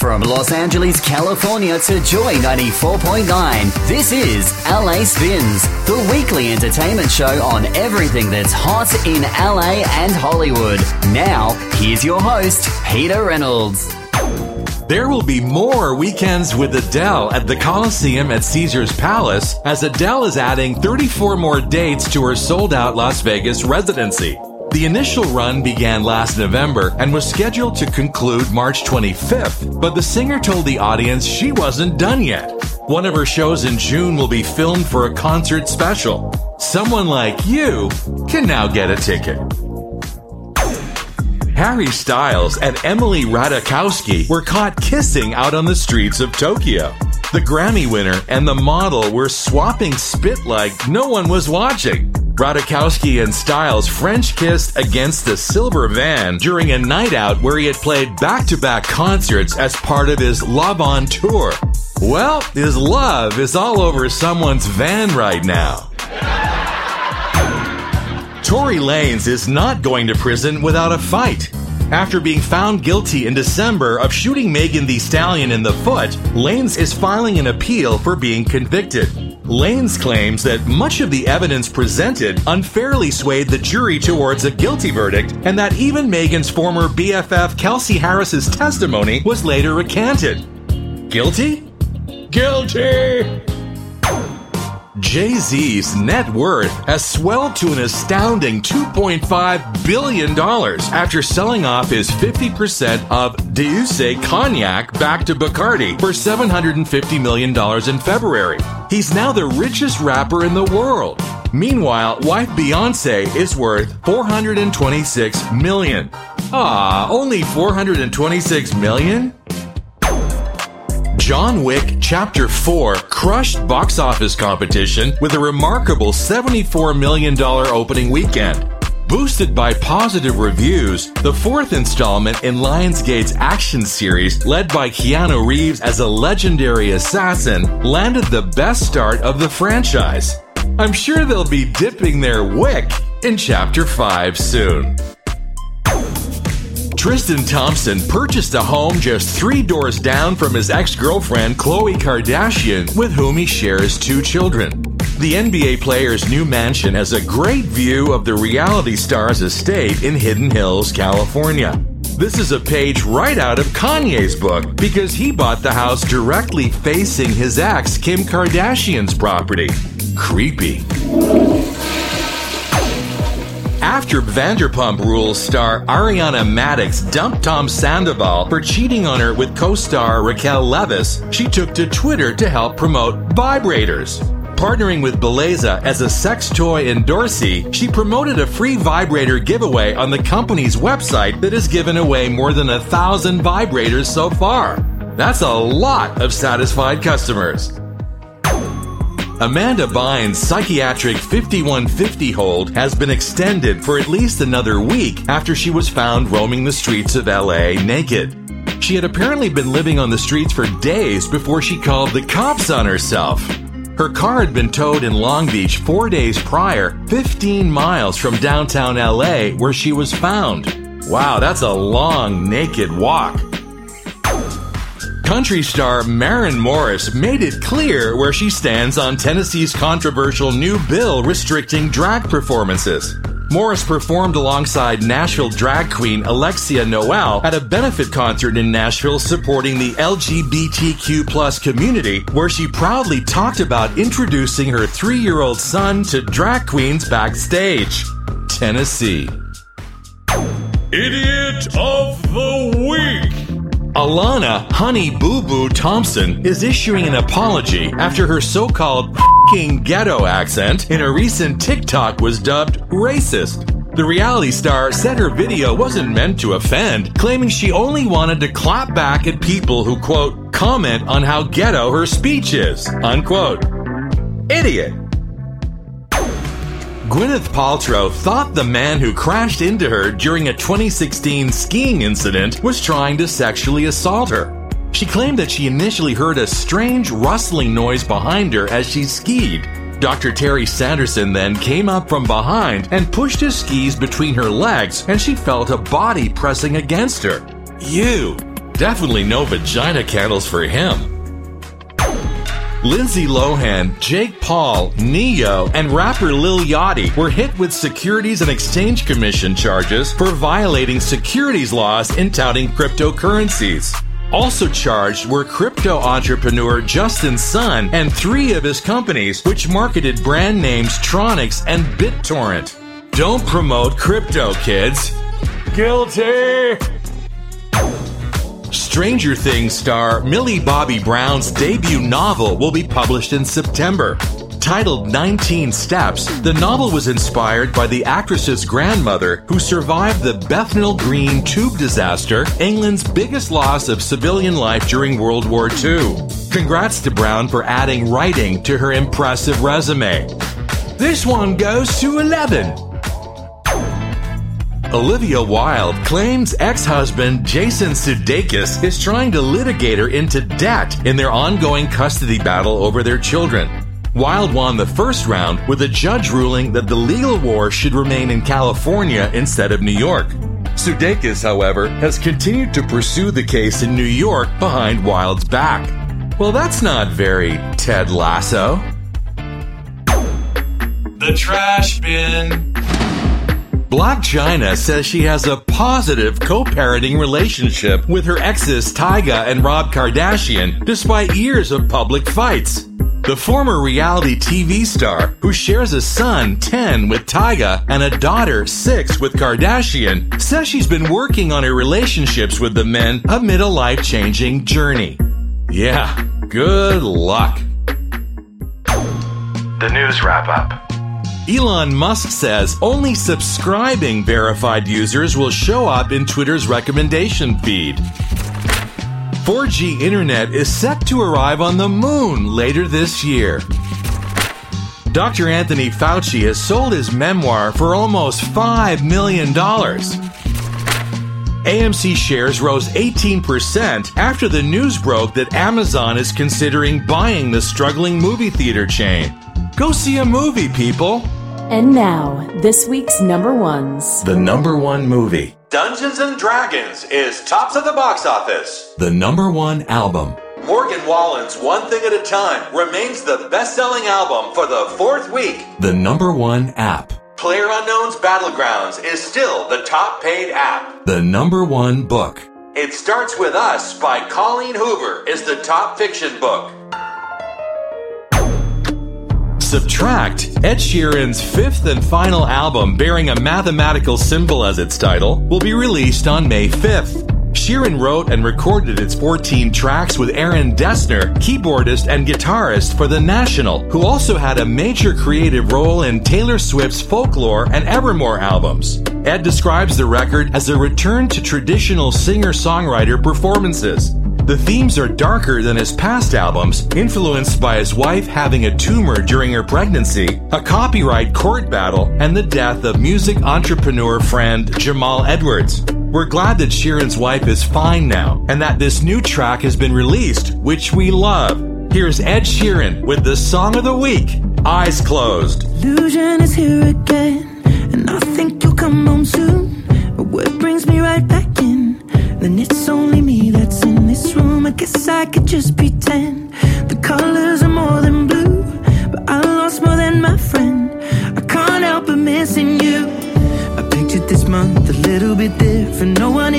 From Los Angeles, California to Joy 94.9, this is LA Spinz, the weekly entertainment show on everything that's hot in LA and Hollywood. Now, here's your host, Peter Reynolds. There will be more weekends with Adele at the Coliseum at Caesars Palace as Adele is adding 34 more dates to her sold out Las Vegas residency. The initial run began last November and was scheduled to conclude March 25th, but the singer told the audience she wasn't done yet. One of her shows in June will be filmed for a concert special. Someone like you can now get a ticket. Harry Styles and Emily Ratajkowski were caught kissing out on the streets of Tokyo. The Grammy winner and the model were swapping spit like no one was watching. Ratajkowski and Styles French kissed against the silver van during a night out where he had played back to back concerts as part of his Love on Tour. Well, his love is all over someone's van right now. Tory Lanez is not going to prison without a fight. After being found guilty in December of shooting Megan Thee Stallion in the foot, Lanez is filing an appeal for being convicted. Lanez claims that much of the evidence presented unfairly swayed the jury towards a guilty verdict, and that even Megan's former BFF Kelsey Harris's testimony was later recanted. Guilty? Guilty! Jay Z's net worth has swelled to an astounding $2.5 billion after selling off his 50% of D'USSÉ cognac back to Bacardi for $750 million in February. He's now the richest rapper in the world. Meanwhile, wife Beyonce is worth 426 million. Ah, only 426 million? John Wick Chapter 4 crushed box office competition with a remarkable $74 million opening weekend. Boosted by positive reviews, the fourth installment in Lionsgate's action series, led by Keanu Reeves as a legendary assassin, landed the best start of the franchise. I'm sure they'll be dipping their wick in Chapter 5 soon. Tristan Thompson purchased a home just three doors down from his ex girlfriend, Khloe Kardashian, with whom he shares two children. The NBA player's new mansion has a great view of the reality star's estate in Hidden Hills, California. This is a page right out of Kanye's book because he bought the house directly facing his ex, Kim Kardashian's property. Creepy. After Vanderpump Rules star Ariana Madix dumped Tom Sandoval for cheating on her with co-star Raquel Leviss, she took to Twitter to help promote vibrators. Partnering with Beleza as a sex toy endorsee, she promoted a free vibrator giveaway on the company's website that has given away more than a thousand vibrators so far. That's a lot of satisfied customers. Amanda Bynes' psychiatric 5150 hold has been extended for at least another week after she was found roaming the streets of LA naked. She had apparently been living on the streets for days before she called the cops on herself. Her car had been towed in Long Beach four days prior, 15 miles from downtown LA, where she was found. Wow, that's a long, naked walk. Country star Maren Morris made it clear where she stands on Tennessee's controversial new bill restricting drag performances. Morris performed alongside Nashville drag queen Alexia Noel at a benefit concert in Nashville supporting the LGBTQ plus community, where she proudly talked about introducing her three-year-old son to drag queens backstage. Tennessee. Idiot of the Week! Alana Honey Boo Boo Thompson is issuing an apology after her so called fing ghetto accent in a recent TikTok was dubbed racist. The reality star said her video wasn't meant to offend, claiming she only wanted to clap back at people who, quote, comment on how ghetto her speech is, unquote. Idiot. Gwyneth Paltrow thought the man who crashed into her during a 2016 skiing incident was trying to sexually assault her. She claimed that she initially heard a strange rustling noise behind her as she skied. Dr. Terry Sanderson then came up from behind and pushed his skis between her legs, and she felt a body pressing against her. You! Definitely no vagina candles for him. Lindsay Lohan, Jake Paul, Ne-Yo, and rapper Lil Yachty were hit with Securities and Exchange Commission charges for violating securities laws in touting cryptocurrencies. Also charged were crypto entrepreneur Justin Sun and three of his companies, which marketed brand names Tronix and BitTorrent. Don't promote crypto, kids. Guilty! Stranger Things star Millie Bobby Brown's debut novel will be published in September. Titled 19 Steps, the novel was inspired by the actress's grandmother who survived the Bethnal Green tube disaster, England's biggest loss of civilian life during World War II. Congrats to Brown for adding writing to her impressive resume. This one goes to 11. Olivia Wilde claims ex husband Jason Sudeikis is trying to litigate her into debt in their ongoing custody battle over their children. Wilde won the first round with a judge ruling that the legal war should remain in California instead of New York. Sudeikis, however, has continued to pursue the case in New York behind Wilde's back. Well, that's not very Ted Lasso. The trash bin. Blac Chyna says she has a positive co-parenting relationship with her exes Tyga and Rob Kardashian despite years of public fights. The former reality TV star, who shares a son, 10, with Tyga and a daughter, 6, with Kardashian, says she's been working on her relationships with the men amid a life changing journey. Yeah, good luck. The news wrap up. Elon Musk says only subscribing verified users will show up in Twitter's recommendation feed. 4G internet is set to arrive on the moon later this year. Dr. Anthony Fauci has sold his memoir for almost $5 million. AMC shares rose 18% after the news broke that Amazon is considering buying the struggling movie theater chain. Go see a movie, people! And now, this week's number ones. The number one movie. Dungeons and Dragons is tops of the box office. The number one album. Morgan Wallen's One Thing at a Time remains the best selling album for the fourth week. The number one app. Player Unknown's Battlegrounds is still the top paid app. The number one book. It Starts With Us by Colleen Hoover is the top fiction book. Subtract, Ed Sheeran's fifth and final album bearing a mathematical symbol as its title, will be released on May 5th. Sheeran wrote and recorded its 14 tracks with Aaron Dessner, keyboardist and guitarist for The National, who also had a major creative role in Taylor Swift's Folklore and Evermore albums. Ed describes the record as a return to traditional singer songwriter performances. The themes are darker than his past albums, influenced by his wife having a tumor during her pregnancy, a copyright court battle, and the death of music entrepreneur friend Jamal Edwards. We're glad that Sheeran's wife is fine now, and that this new track has been released, which we love. Here's Ed Sheeran with the song of the week, Eyes Closed. Illusion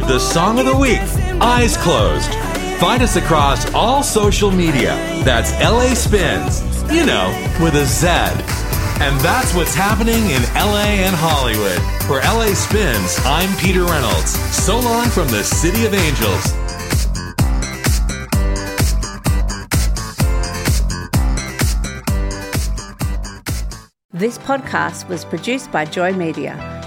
With the song of the week, Eyes Closed. Find us across all social media. That's LA Spinz, you know, with a Z. And that's what's happening in LA and Hollywood. For LA Spinz, I'm Peter Reynolds. So long from the City of Angels. This podcast was produced by Joy Media.